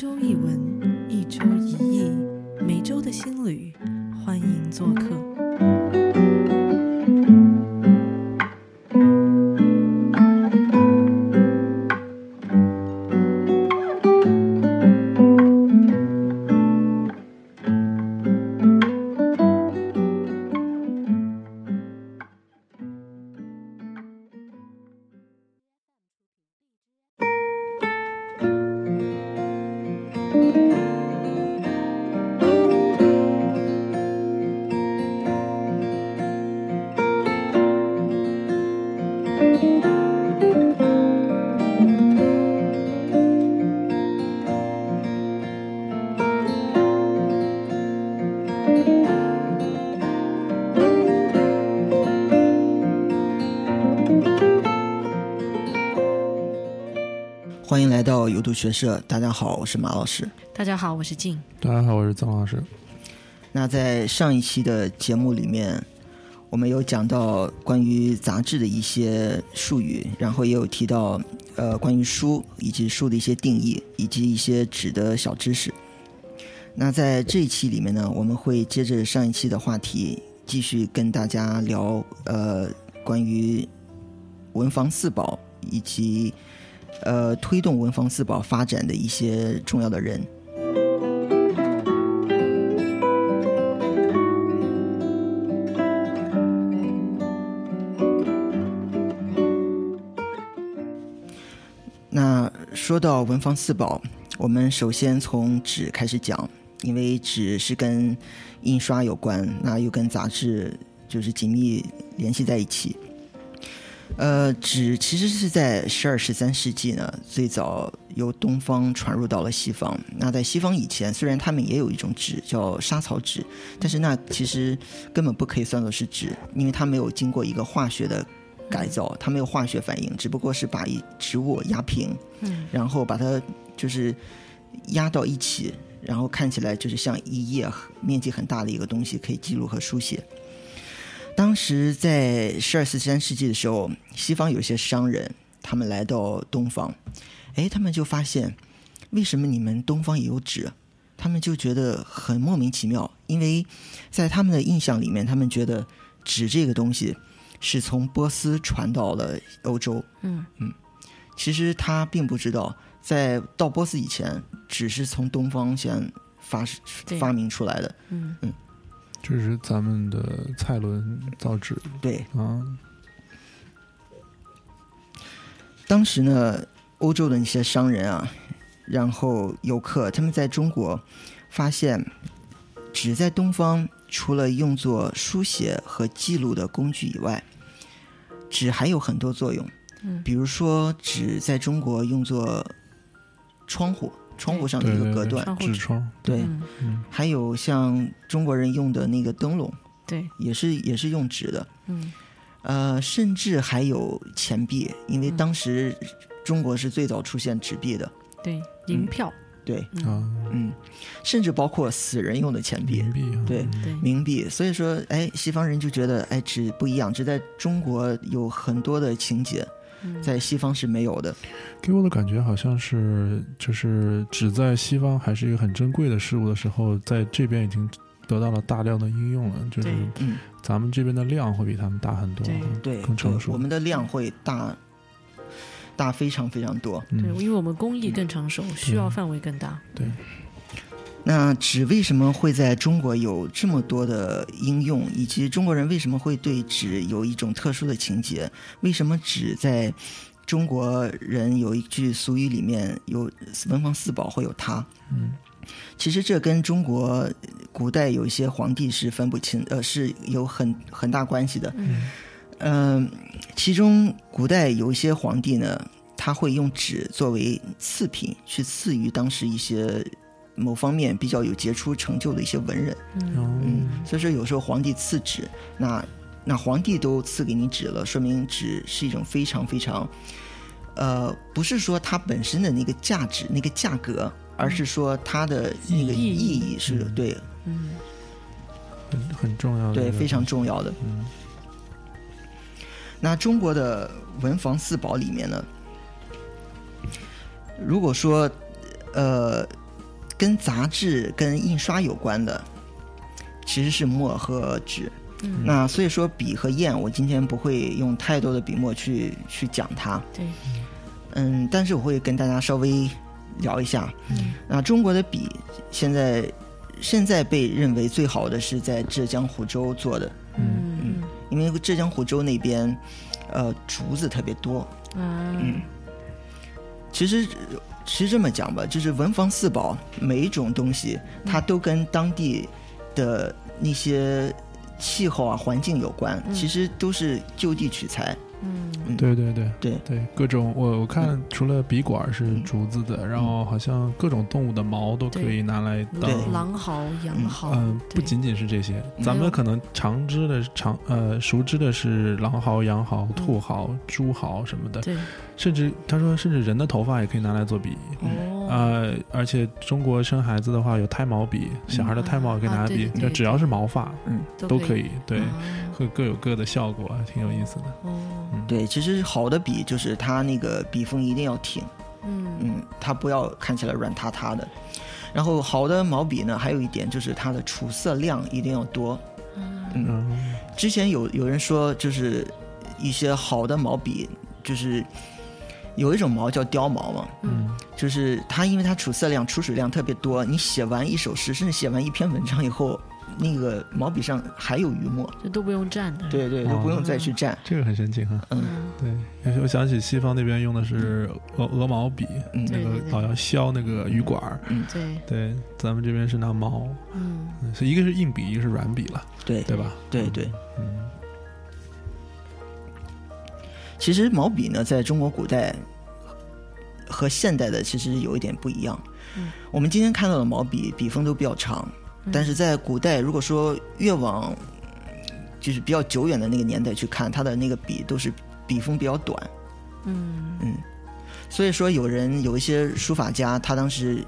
周易文，到有读学社，大家好，我是马老师。大家好，我是静。大家好，我是曾老师。那在上一期的节目里面，我们有讲到关于杂志的一些术语，然后也有提到呃关于书以及书的一些定义，以及一些纸的小知识。那在这一期里面呢，我们会接着上一期的话题，继续跟大家聊呃关于文房四宝以及呃推动文房四宝发展的一些重要的人。那说到文房四宝，我们首先从纸开始讲，因为纸是跟印刷有关，那又跟杂志就是紧密联系在一起。呃，纸其实是在十二、十三世纪呢，最早由东方传入到了西方。那在西方以前，虽然他们也有一种纸叫莎草纸，但是那其实根本不可以算作是纸，因为它没有经过一个化学的改造，它没有化学反应，只不过是把一植物压平，嗯，然后把它就是压到一起，然后看起来就是像一页面积很大的一个东西，可以记录和书写。当时在十二、十三世纪的时候，西方有些商人，他们来到东方，哎，他们就发现，为什么你们东方也有纸？他们就觉得很莫名其妙，因为在他们的印象里面，他们觉得纸这个东西是从波斯传到了欧洲，嗯。嗯。其实他并不知道，在到波斯以前，纸是从东方先发发明出来的。嗯。嗯这是咱们的蔡伦造纸对，啊，当时呢，欧洲的那些商人啊，然后游客，他们在中国发现，纸在东方除了用作书写和记录的工具以外，纸还有很多作用。嗯比如说，纸在中国用作窗户，窗户上的一个隔断，纸纸窗，对，还有像中国人用的那个灯笼，对，也是也是用纸的。嗯呃，甚至还有钱币，因为嗯当时中国是最早出现纸币的。对，银票，对，啊，嗯，甚至包括死人用的钱币对冥币。所以说，哎，西方人就觉得，哎，纸不一样，只在中国有很多的情节，嗯在西方是没有的。给我的感觉好像是，就是只在西方还是一个很珍贵的事物的时候，在这边已经得到了大量的应用了，就是嗯，咱们这边的量会比他们大很多，对更成熟。我们的量会大大非常非常多。对，嗯，因为我们工艺更成熟，需要范围更大。对，那纸为什么会在中国有这么多的应用，以及中国人为什么会对纸有一种特殊的情节？为什么纸在中国人有一句俗语里面有文房四宝会有它？嗯，其实这跟中国古代有一些皇帝是分不清，呃，是有很很大关系的。嗯嗯、其中古代有一些皇帝呢，他会用纸作为次品去赐予当时一些某方面比较有杰出成就的一些文人。嗯。所以说有时候皇帝赐纸，那那皇帝都赐给你纸了，说明纸是一种非常非常，呃，不是说它本身的那个价值、那个价格，而是说它的那个意义。意义是嗯。对。嗯很很重要的，对非常，重要的。嗯。那中国的文房四宝里面呢，如果说呃跟杂志、跟印刷有关的，其实是墨和纸。嗯那所以说笔和砚，我今天不会用太多的笔墨去去讲它。对，嗯，但是我会跟大家稍微聊一下。嗯那中国的笔现在现在被认为最好的是在浙江湖州做的，嗯嗯因为浙江湖州那边，呃，竹子特别多。啊嗯，其实其实这么讲吧，就是文房四宝每一种东西，它都跟当地的那些气候啊、环境有关，嗯其实都是就地取材。嗯。对对对对。对，各种我我看除了笔管是嗯。竹子的，然后好像各种动物的毛都可以拿来当狼毫、羊毫，嗯，不仅仅是这些，嗯咱们可能常知的常呃熟知的是狼毫、羊毫、兔毫、猪毫什么的，对。甚至他说甚至人的头发也可以拿来做笔。哦，呃，而且中国生孩子的话有胎毛笔，小孩的胎毛也可以拿笔就只要是毛发嗯，都可以，对，哦会各有各的效果，挺有意思的。哦，对，其实好的笔就是它那个笔锋一定要挺，嗯。嗯，它不要看起来软塌塌的。然后好的毛笔呢，还有一点就是它的储色量一定要多。嗯，嗯。之前有有人说，就是一些好的毛笔，就是有一种毛叫貂毛嘛，嗯。就是它因为它储色量、储水量特别多，你写完一首诗，甚至写完一篇文章以后，那个毛笔上还有余墨，这都不用蘸的，对对，都不用再去蘸。这个很神奇哈。嗯。嗯对，我想起西方那边用的是鹅鹅毛笔，嗯。那个老要削那个鱼管儿。对，对，咱们这边是拿毛，嗯。嗯所以一个是硬笔，一个是软笔了，对。对吧？对对，嗯其实毛笔呢，在中国古代和现代的其实有一点不一样。嗯我们今天看到的毛笔笔锋都比较长，嗯但是在古代，如果说越往就是比较久远的那个年代去看，它的那个笔都是笔锋比较短。嗯嗯，所以说有人有一些书法家，他当时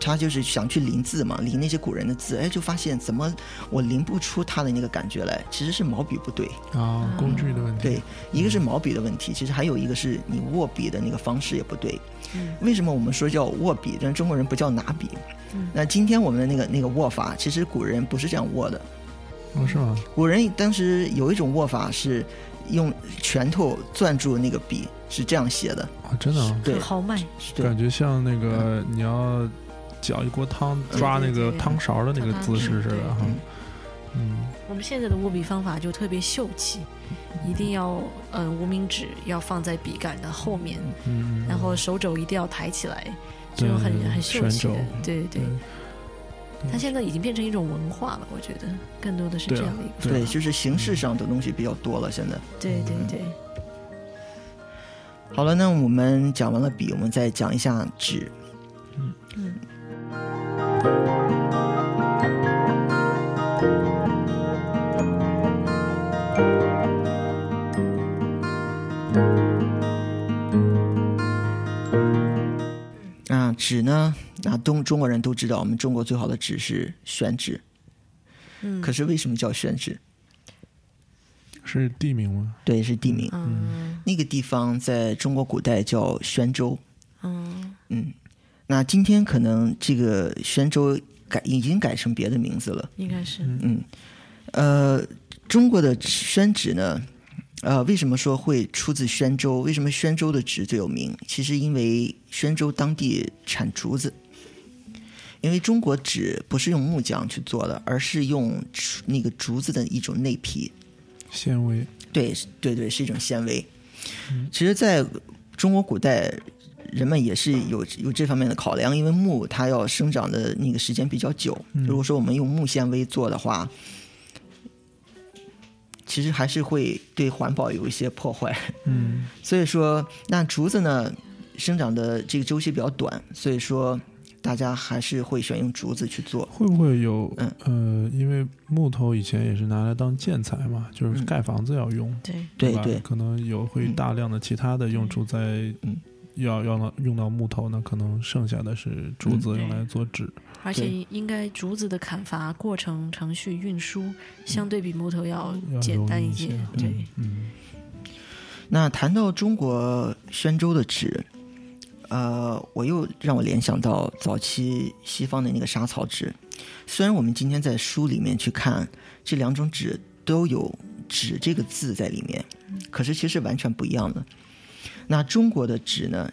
他就是想去临字嘛，临那些古人的字，哎，就发现怎么我临不出他的那个感觉来，其实是毛笔不对。啊，工具的问题。对，一个是毛笔的问题，其实还有一个是你握笔的那个方式也不对。嗯为什么我们说叫握笔，但中国人不叫拿笔？嗯那今天我们的那个那个握法，其实古人不是这样握的。哦，是吗？古人当时有一种握法是用拳头攥住那个笔，是这样写的。啊，真的啊，对很豪迈，对感觉像那个你要搅一锅汤，抓那个汤勺的那个姿势似的哈嗯。嗯我们现在的握笔方法就特别秀气，一定要呃无名指要放在笔杆的后面，嗯，然后手肘一定要抬起来，这种很很秀气的，对对。对。它现在已经变成一种文化了，我觉得更多的是这样的一个对对，就是形式上的东西比较多了。现在。对对对，好了，那我们讲完了笔，我们再讲一下纸。嗯啊，纸呢？啊，东中国人都知道，我们中国最好的纸是宣纸。嗯，可是为什么叫宣纸？是地名吗？对，是地名。嗯那个地方在中国古代叫宣州。嗯嗯，那今天可能这个宣州改已经改成别的名字了。应该是嗯，呃，中国的宣纸呢，呃，为什么说会出自宣州？为什么宣州的纸最有名？其实因为宣州当地产竹子，因为中国纸不是用木浆去做的，而是用那个竹子的一种内皮。纤维。对对对，是一种纤维。其实，在中国古代，人们也是有有这方面的考量，因为木它要生长的那个时间比较久。嗯。如果说我们用木纤维做的话，其实还是会对环保有一些破坏。嗯。所以说，那竹子呢，生长的这个周期比较短，所以说大家还是会选用竹子去做。会不会有嗯。呃，因为木头以前也是拿来当建材嘛，就是嗯。盖房子要用，对。对对可能有会嗯。大量的其他的用处在，嗯要要到用到木头，那可能剩下的是竹子嗯用来做纸。而且应该竹子的砍伐过程、程序、运输，相对比木头要简单一些一些。对，嗯那谈到中国宣州的纸，呃，我又让我联想到早期西方的那个莎草纸。虽然我们今天在书里面去看这两种纸都有“纸”这个字在里面，可是其实完全不一样的。那中国的纸呢，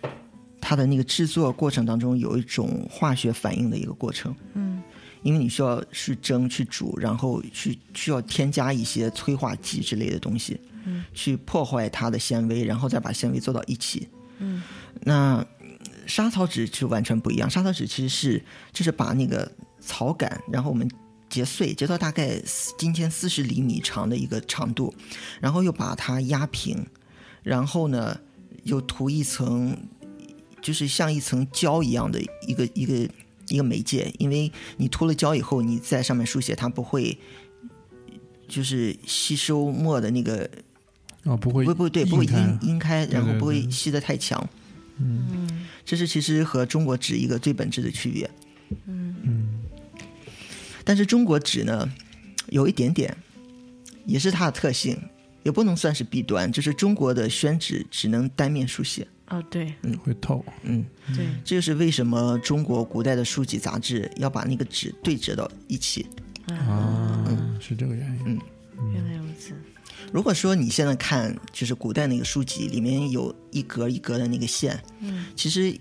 它的那个制作过程当中有一种化学反应的一个过程。嗯因为你需要去蒸、去煮，然后去需要添加一些催化剂之类的东西，嗯去破坏它的纤维，然后再把纤维做到一起。嗯那嗯莎草纸就完全不一样，莎草纸其实是就是把那个草杆，然后我们截碎，截到大概今天四十厘米长的一个长度，然后又把它压平，然后呢又涂一层，就是像一层胶一样的一个一个一个媒介，因为你涂了胶以后，你在上面书写，它不会就是吸收墨的那个啊，不会不不对，不会印开阴阴开，然后不会吸的太强。嗯嗯这是其实和中国纸一个最本质的区别。嗯嗯但是中国纸呢，有一点点，也是它的特性，也不能算是弊端，就是中国的宣纸只能单面书写。哦对。嗯。会透，嗯，对。这就是为什么中国古代的书籍杂志要把那个纸对折到一起。啊，嗯，是这个原因。嗯。原来如此。如果说你现在看，就是古代那个书籍里面有一格一格的那个线，嗯。其实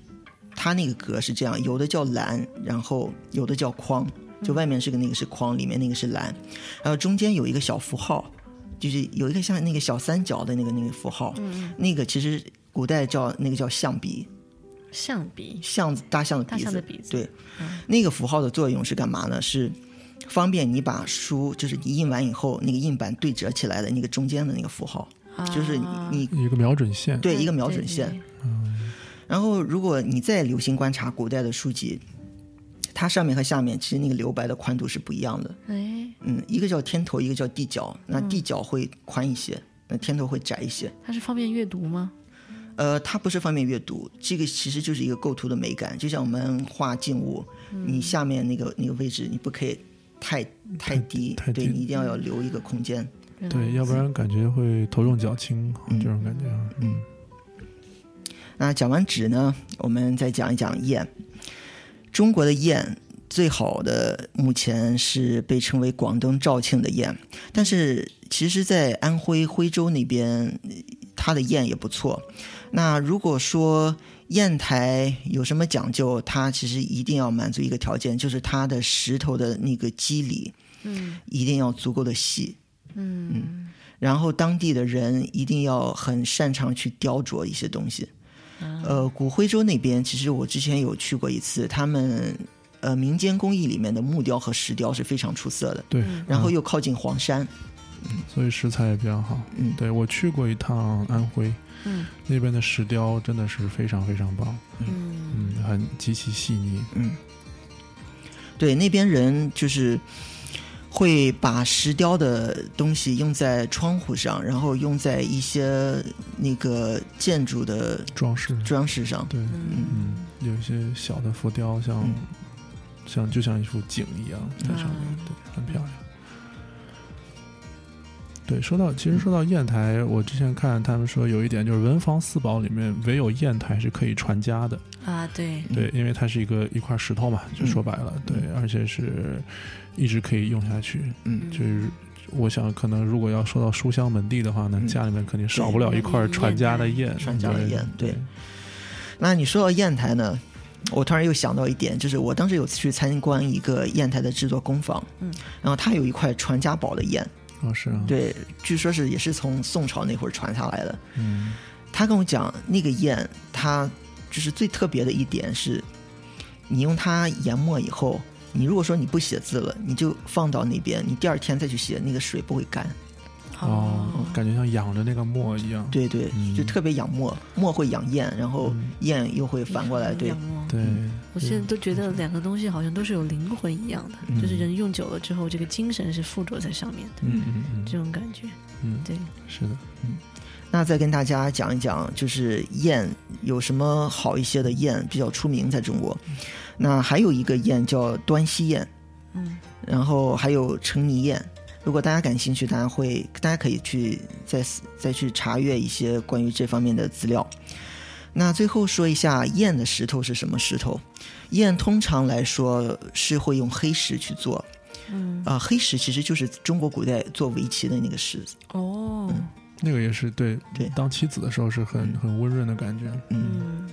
它那个格是这样，有的叫栏，然后有的叫框，就外面是个那个是框，里面那个是栏，然后中间有一个小符号，就是有一个像那个小三角的那个那个符号，嗯那个其实古代叫那个叫象鼻，象鼻。象大象的鼻子，象的鼻子。对，那个符号的作用是干嘛呢？是方便你把书，就是你印完以后，那个印版对折起来的那个中间的那个符号，就是啊你一个瞄准线，对一个瞄准线。对然后，如果你再留心观察古代的书籍，它上面和下面其实那个留白的宽度是不一样的。哎，嗯，一个叫天头，一个叫地角。那地角会宽一些，那天头会窄一些。它是方便阅读吗？呃，它不是方便阅读，这个其实就是一个构图的美感。就像我们画静物，你下面那个那个位置你不可以太太低，太低对你一定要要留一个空间。对，要不然感觉会头重脚轻，嗯这种感觉啊。嗯，那讲完纸呢，我们再讲一讲砚。中国的砚最好的目前是被称为广东肇庆的砚，但是其实，在安徽徽州那边，它的砚也不错。那如果说砚台有什么讲究，它其实一定要满足一个条件，就是它的石头的那个肌理嗯一定要足够的细。嗯然后当地的人一定要很擅长去雕琢一些东西。呃，古徽州那边，其实我之前有去过一次，他们呃民间工艺里面的木雕和石雕是非常出色的。对，然后又靠近黄山，所以食材也比较好。嗯，对我去过一趟安徽，嗯。那边的石雕真的是非常非常棒，嗯。嗯，很极其细腻。嗯，对，那边人就是会把石雕的东西用在窗户上，然后用在一些那个建筑的装饰，装饰上。对，嗯。嗯，有一些小的浮雕，像、嗯像就像一幅景一样在上面，嗯。对，很漂亮。对，说到其实说到砚台，我之前看他们说有一点就是文房四宝里面唯有砚台是可以传家的，啊对。嗯对，因为它是一个一块石头嘛，就说白了，对，而且是一直可以用下去，嗯。就是我想，可能如果要说到书香门第的话呢，嗯家里面肯定少不了一块传家的砚，传家的砚对对，那你说到砚台呢，我突然又想到一点，就是我当时有次去参观一个砚台的制作工坊，嗯，然后它有一块传家宝的砚，哦是啊，，对，据说是也是从宋朝那会儿传下来的。嗯他跟我讲，那个砚它就是最特别的一点是，你用它研墨以后，你如果说你不写字了，你就放到那边，你第二天再去写，那个水不会干。哦，感觉像养着那个墨一样，对对，嗯。就特别养墨，墨会养砚，然后嗯。砚又会反过来，对。对，我现在都觉得两个东西好像都是有灵魂一样的，嗯。就是人用久了之后，这个精神是附着在上面的，嗯嗯嗯。这种感觉。嗯，对，是的，嗯。那再跟大家讲一讲，就是砚有什么好一些的砚比较出名在中国。那还有一个砚叫端溪砚，嗯。然后还有成泥砚。如果大家感兴趣，大家会大家可以去再再去查阅一些关于这方面的资料。那最后说一下砚的石头是什么石头？砚通常来说是会用黑石去做，嗯啊、黑石其实就是中国古代做围棋的那个石子。哦那个也是对对当棋子的时候是很很温润的感觉。嗯，嗯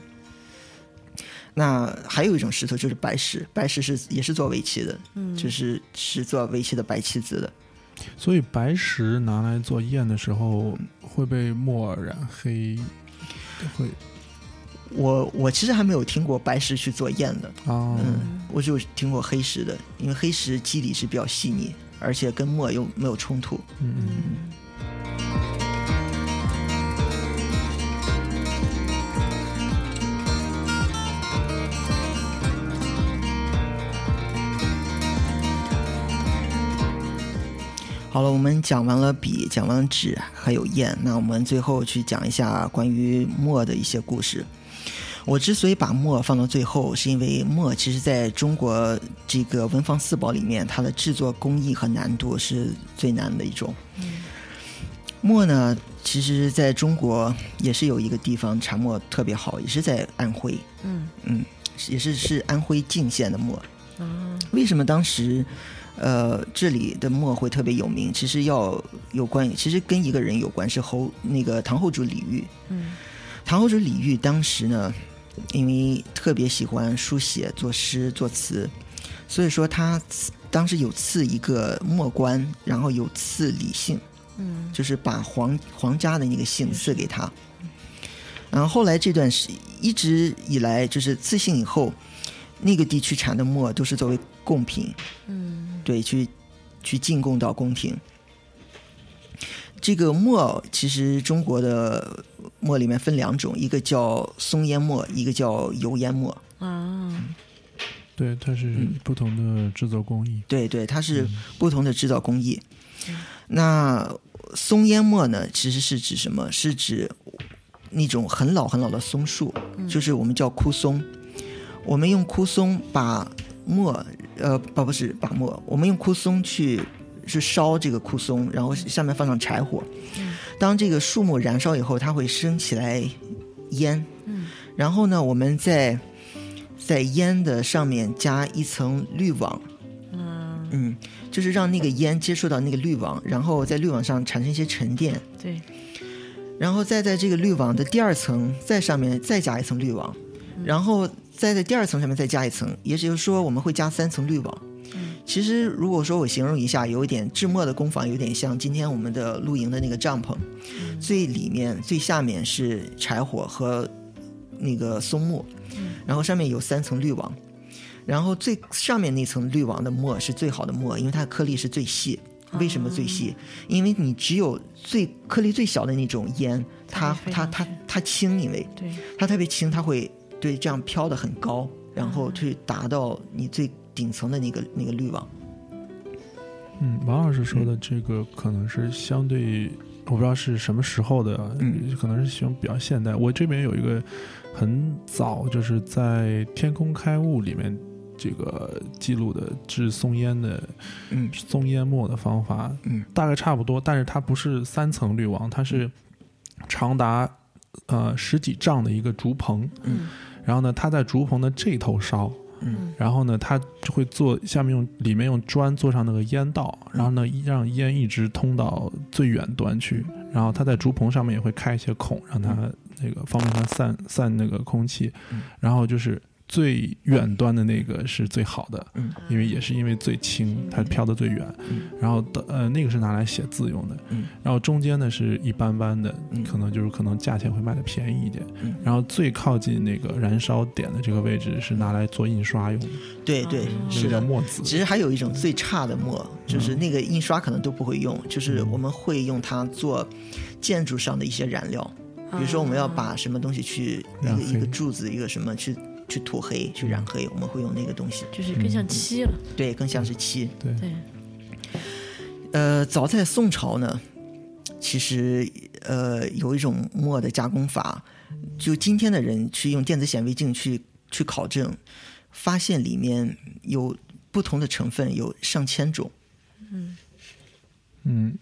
那还有一种石头就是白石，白石是也是做围棋的，嗯，就是是做围棋的白棋子的。所以白石拿来做砚的时候会被墨染黑，会我我其实还没有听过白石去做砚的，啊，嗯，我只有听过黑石的，因为黑石肌理是比较细腻，而且跟墨又没有冲突。嗯好了，我们讲完了笔，讲完了纸，还有砚，那我们最后去讲一下关于墨的一些故事。我之所以把墨放到最后，是因为墨其实在中国这个文房四宝里面，它的制作工艺和难度是最难的一种。墨呢，其实在中国也是有一个地方产墨特别好，也是在安徽，嗯嗯，也是是安徽泾县的墨。啊为什么当时，呃，这里的墨会特别有名？其实要有关，其实跟一个人有关，是侯那个唐后主李煜。嗯唐后主李煜当时呢，因为特别喜欢书写、作诗、作词，所以说他当时有赐一个墨官，然后有赐李姓，嗯就是把皇皇家的那个姓赐给他。然后后来这段时一直以来，就是赐姓以后，那个地区产的墨都是作为贡品，嗯对，去去进贡到宫廷。这个墨其实中国的墨里面分两种，一个叫松烟墨，一个叫油烟墨。啊对，它是嗯不同的制作工艺。对对，它是嗯不同的制造工艺。那松烟墨呢，其实是指什么？是指那种很老很老的松树，就是我们叫枯松。我们用枯松把墨，呃，不不是把墨，我们用枯松去去烧这个枯松，然后下面放上柴火。当这个树木燃烧以后，它会升起来烟。嗯然后呢，我们在在烟的上面加一层滤网。啊嗯，就是让那个烟接触到那个滤网，然后在滤网上产生一些沉淀，对然后再在这个滤网的第二层，在上面再加一层滤网，然后再在第二层上面再加一层，也就是说我们会加三层滤网。嗯其实如果说我形容一下，有一点制墨的工坊，有点像今天我们的露营的那个帐篷，最里面最下面是柴火和那个松木，然后上面有三层滤网。然后最上面那层滤网的墨是最好的墨，因为它的颗粒是最细。为什么最细？因为你只有最颗粒最小的那种烟，它它它它轻它轻，因为对它特别轻，它会对这样飘得很高，然后去达到你最顶层的那个那个滤网。嗯，王老师说的这个可能是相对，我不知道是什么时候的，嗯。可能是形容比较现代。我这边有一个很早，就是在《天空开物》里面这个记录的制松烟的嗯。松烟墨的方法，嗯。大概差不多，但是它不是三层滤网，它是长达呃十几丈的一个竹棚，嗯然后呢，他在竹棚的这头烧，嗯。然后呢，他就会做下面用里面用砖做上那个烟道，然后呢，让烟一直通到最远端去，然后他在竹棚上面也会开一些孔，让它那个方便它散散那个空气。嗯，然后就是最远端的那个是最好的，嗯。因为也是因为最轻，它飘得最远，嗯。然后的呃那个是拿来写字用的，嗯。然后中间呢是一般般的，嗯。可能就是可能价钱会卖的便宜一点，嗯。然后最靠近那个燃烧点的这个位置是拿来做印刷用的，对对是叫是的。墨子。其实还有一种最差的墨，就是那个印刷可能都不会用，就是我们会用它做建筑上的一些染料，比如说我们要把什么东西去一个一个柱子一个什么去去涂黑去染黑，我们会用那个东西，就是更像漆了，对，更像是漆。对，对，呃，早在宋朝呢，其实呃有一种墨的加工法，就今天的人去用电子显微镜去去考证，发现里面有不同的成分，有上千种。嗯。嗯，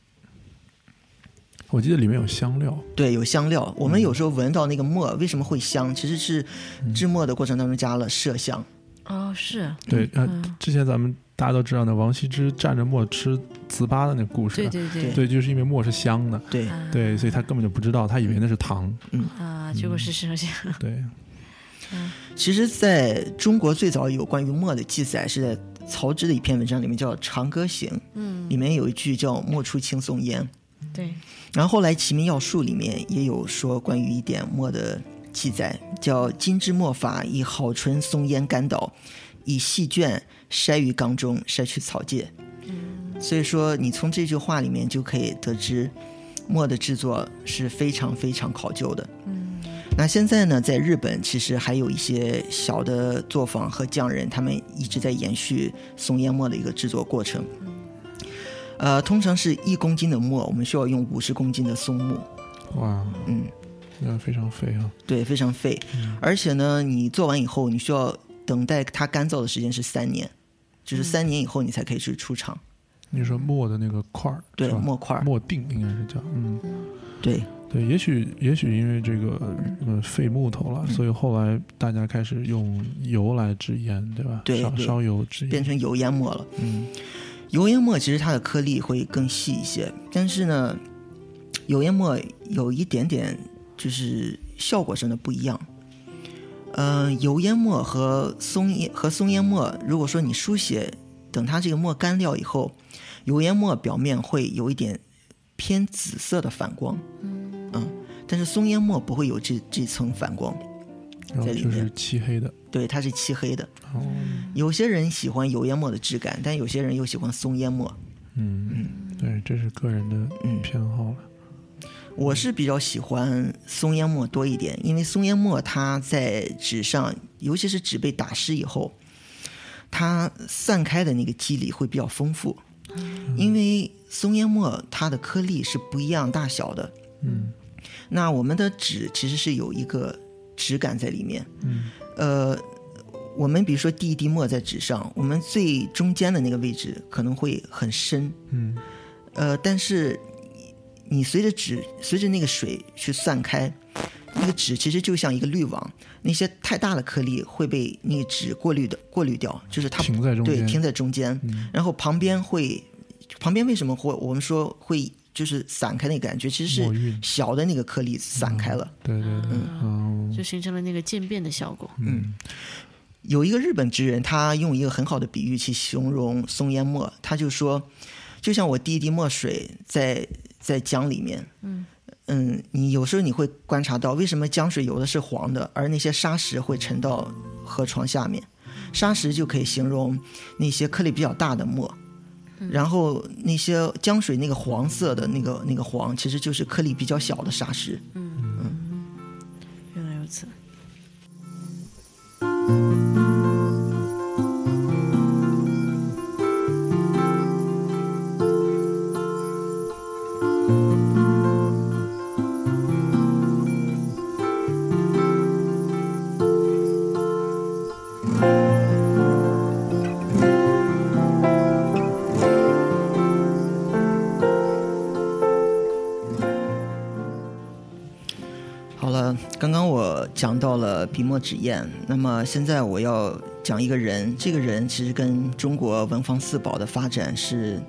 我记得里面有香料，对，有香料。我们有时候闻到那个墨为什么会香？其实是制墨的过程当中加了麝香。哦，是，对，呃，嗯。之前咱们大家都知道那王羲之蘸着墨吃糍粑的那个故事，对对对，对，就是因为墨是香的，对，啊对，所以他根本就不知道，他以为那是糖，嗯。啊，结果是麝香，对，其实在中国最早有关于墨的记载是在曹植的一篇文章里面，叫《长歌行》，嗯，里面有一句叫“墨出青松烟”。对，然后后来《齐民要术》里面也有说关于一点墨的记载，叫“金之墨法以好春松烟干倒，以细卷筛于缸中，筛去草芥。”所以说，你从这句话里面就可以得知，墨的制作是非常非常考究的。那现在呢，在日本其实还有一些小的作坊和匠人，他们一直在延续松烟墨的一个制作过程。呃，通常是一公斤的墨，我们需要用五十公斤的松木。哇，嗯，那非常费啊，对，非常费。而且呢，你做完以后，你需要等待它干燥的时间是三年，就是三年以后你才可以去出厂。你说墨的那个块儿，对，墨块儿，墨锭应该是叫，嗯，对，对，也许也许因为这个呃废木头了，嗯。所以后来大家开始用油来制烟，对吧？对烧油制烟，变成油烟墨了。嗯油烟墨其实它的颗粒会更细一些，但是呢，油烟墨有一点点就是效果上的不一样。嗯、油烟墨和松烟和松烟墨，如果说你书写，等它这个墨干掉以后，油烟墨表面会有一点偏紫色的反光，嗯，但是松烟墨不会有这这层反光，在里面就是漆黑的，对，它是漆黑的。哦，有些人喜欢油烟墨的质感，但有些人又喜欢松烟墨。嗯嗯，对，这是个人的嗯偏好了，我是比较喜欢松烟墨多一点，因为松烟墨它在纸上，尤其是纸被打湿以后，它散开的那个肌理会比较丰富。因为松烟墨它的颗粒是不一样大小的，嗯那我们的纸其实是有一个质感在里面。嗯呃，我们比如说滴一滴墨在纸上，我们最中间的那个位置可能会很深，嗯呃，但是你随着纸随着那个水去散开，那个纸其实就像一个滤网，那些太大的颗粒会被那个纸过滤的过滤掉，就是它停在中间，对停在中间，嗯。然后旁边会旁边为什么会我们说会就是散开那个感觉，其实是，小的那个颗粒散开了。对对对，嗯。就形成了那个渐变的效果。嗯有一个日本职人，他用一个很好的比喻去形容松烟墨，他就说，就像我滴一滴墨水在在江里面，嗯嗯，你有时候你会观察到，为什么江水有的是黄的，而那些沙石会沉到河床下面？沙石就可以形容那些颗粒比较大的墨，然后那些江水那个黄色的那个那个黄，其实就是颗粒比较小的沙石嗯。原来如此。讲到了笔墨纸砚，那么现在我要讲一个人，这个人其实跟中国文房四宝的发展是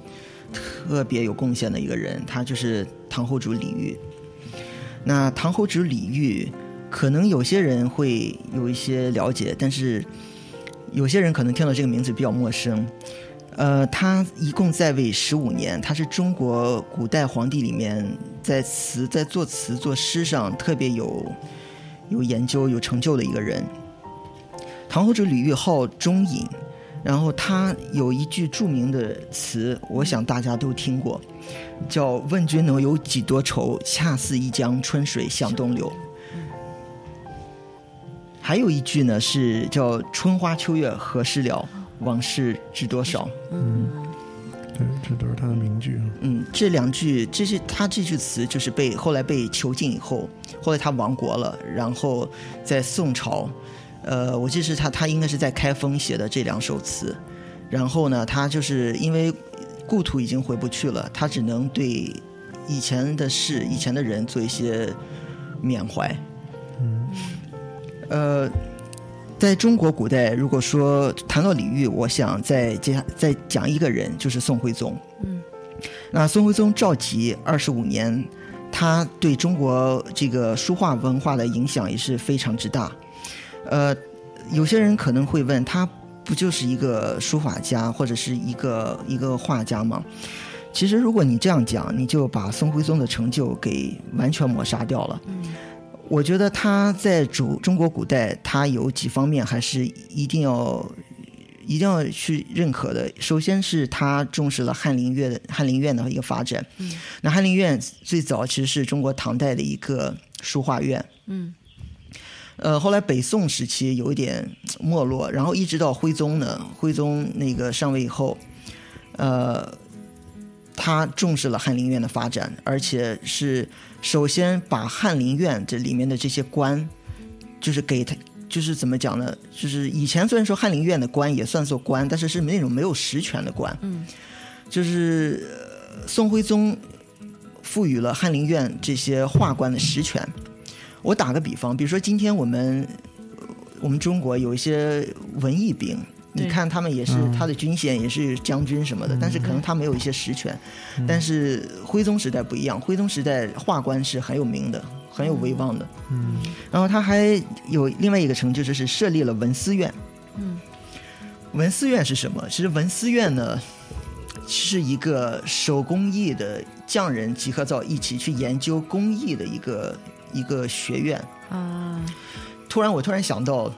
特别有贡献的一个人，他就是唐后主李煜。那唐后主李煜，可能有些人会有一些了解，但是有些人可能听到这个名字比较陌生。呃，他一共在位十五年，他是中国古代皇帝里面在词、在作词、作诗上特别有有研究、有成就的一个人。唐后主李煜号中隐，然后他有一句著名的词，我想大家都听过，叫“问君能有几多愁？恰似一江春水向东流。”还有一句呢是叫“春花秋月何时了？往事知多少。”嗯，这都是他的名句啊。嗯，这两句，这是他这句词，就是被后来被囚禁以后，后来他亡国了，然后在宋朝，呃，我记得是他，他应该是在开封写的这两首词，然后呢，他就是因为故土已经回不去了，他只能对以前的事、以前的人做一些缅怀。嗯呃，在中国古代，如果说谈到李煜，我想再接下再讲一个人，就是宋徽宗。嗯那宋徽宗召集二十五年，他对中国这个书画文化的影响也是非常之大。呃，有些人可能会问，他不就是一个书法家或者是一个一个画家吗？其实，如果你这样讲，你就把宋徽宗的成就给完全抹杀掉了。嗯我觉得他在中中国古代，他有几方面还是一定要一定要去认可的。首先是他重视了翰林院的翰林院的一个发展。嗯那翰林院最早其实是中国唐代的一个书画院。嗯呃，后来北宋时期有一点没落，然后一直到徽宗呢，徽宗那个上位以后，呃，他重视了翰林院的发展，而且是首先把翰林院这里面的这些官，就是给他，就是怎么讲呢？就是以前虽然说翰林院的官也算作官，但是是那种没有实权的官，嗯就是呃宋徽宗赋予了翰林院这些画官的实权。我打个比方，比如说今天我们呃我们中国有一些文艺兵，你看他们也是嗯他的军衔也是将军什么的，但是可能他没有一些实权。但是徽宗时代不一样，徽宗时代画官是很有名的，很有威望的。嗯然后他还有另外一个成就，就是设立了文思院。嗯文思院是什么？其实文思院呢，是一个手工艺的匠人集合到一起去研究工艺的一个一个学院。啊突然，我突然想到，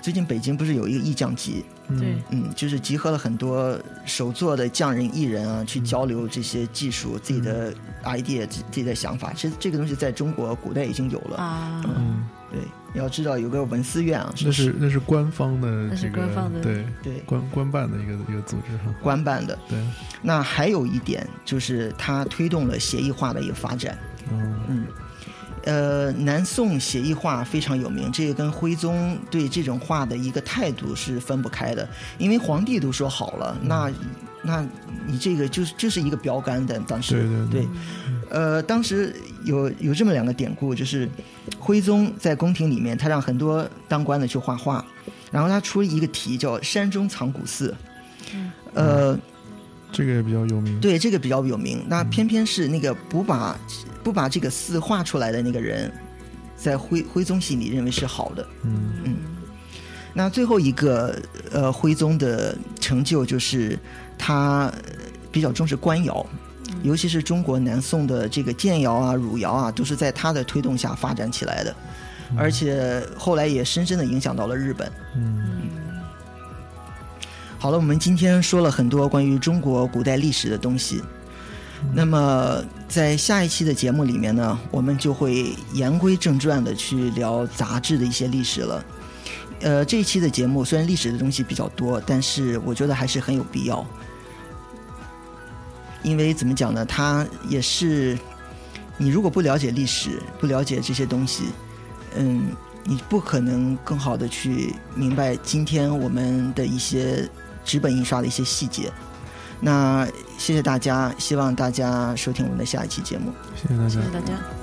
最近北京不是有一个艺匠集？对嗯，就是集合了很多手作的匠人、艺人啊，去交流这些技术、自己的 idea、自自己的想法。其实这个东西在中国古代已经有了。啊嗯，对，你要知道有个文思院啊，那是那是官方的那是这个官方的对对官官办的一个一个组织哈。官办的。对，那还有一点就是，它推动了协议化的一个发展。嗯嗯，呃，南宋写意画非常有名，这个跟徽宗对这种画的一个态度是分不开的。因为皇帝都说好了，那那你这个就是就是一个标杆的。当时对对对呃，当时有有这么两个典故，就是徽宗在宫廷里面，他让很多当官的去画画，然后他出了一个题叫“山中藏古寺”。呃，这个也比较有名。对，这个比较有名。那偏偏是那个不把不把这个寺画出来的那个人，在徽徽宗心里认为是好的。嗯嗯那最后一个呃，徽宗的成就就是他呃比较重视官窑，尤其是中国南宋的这个建窑啊、汝窑啊，都是在他的推动下发展起来的，而且后来也深深的影响到了日本。嗯好了，我们今天说了很多关于中国古代历史的东西。那么在下一期的节目里面呢，我们就会言归正传的去聊杂志的一些历史了。呃，这一期的节目虽然历史的东西比较多，但是我觉得还是很有必要，因为怎么讲呢？它也是你如果不了解历史，不了解这些东西，嗯，你不可能更好的去明白今天我们的一些纸本印刷的一些细节。那谢谢大家，希望大家收听我们的下一期节目。谢谢大家谢谢。大家。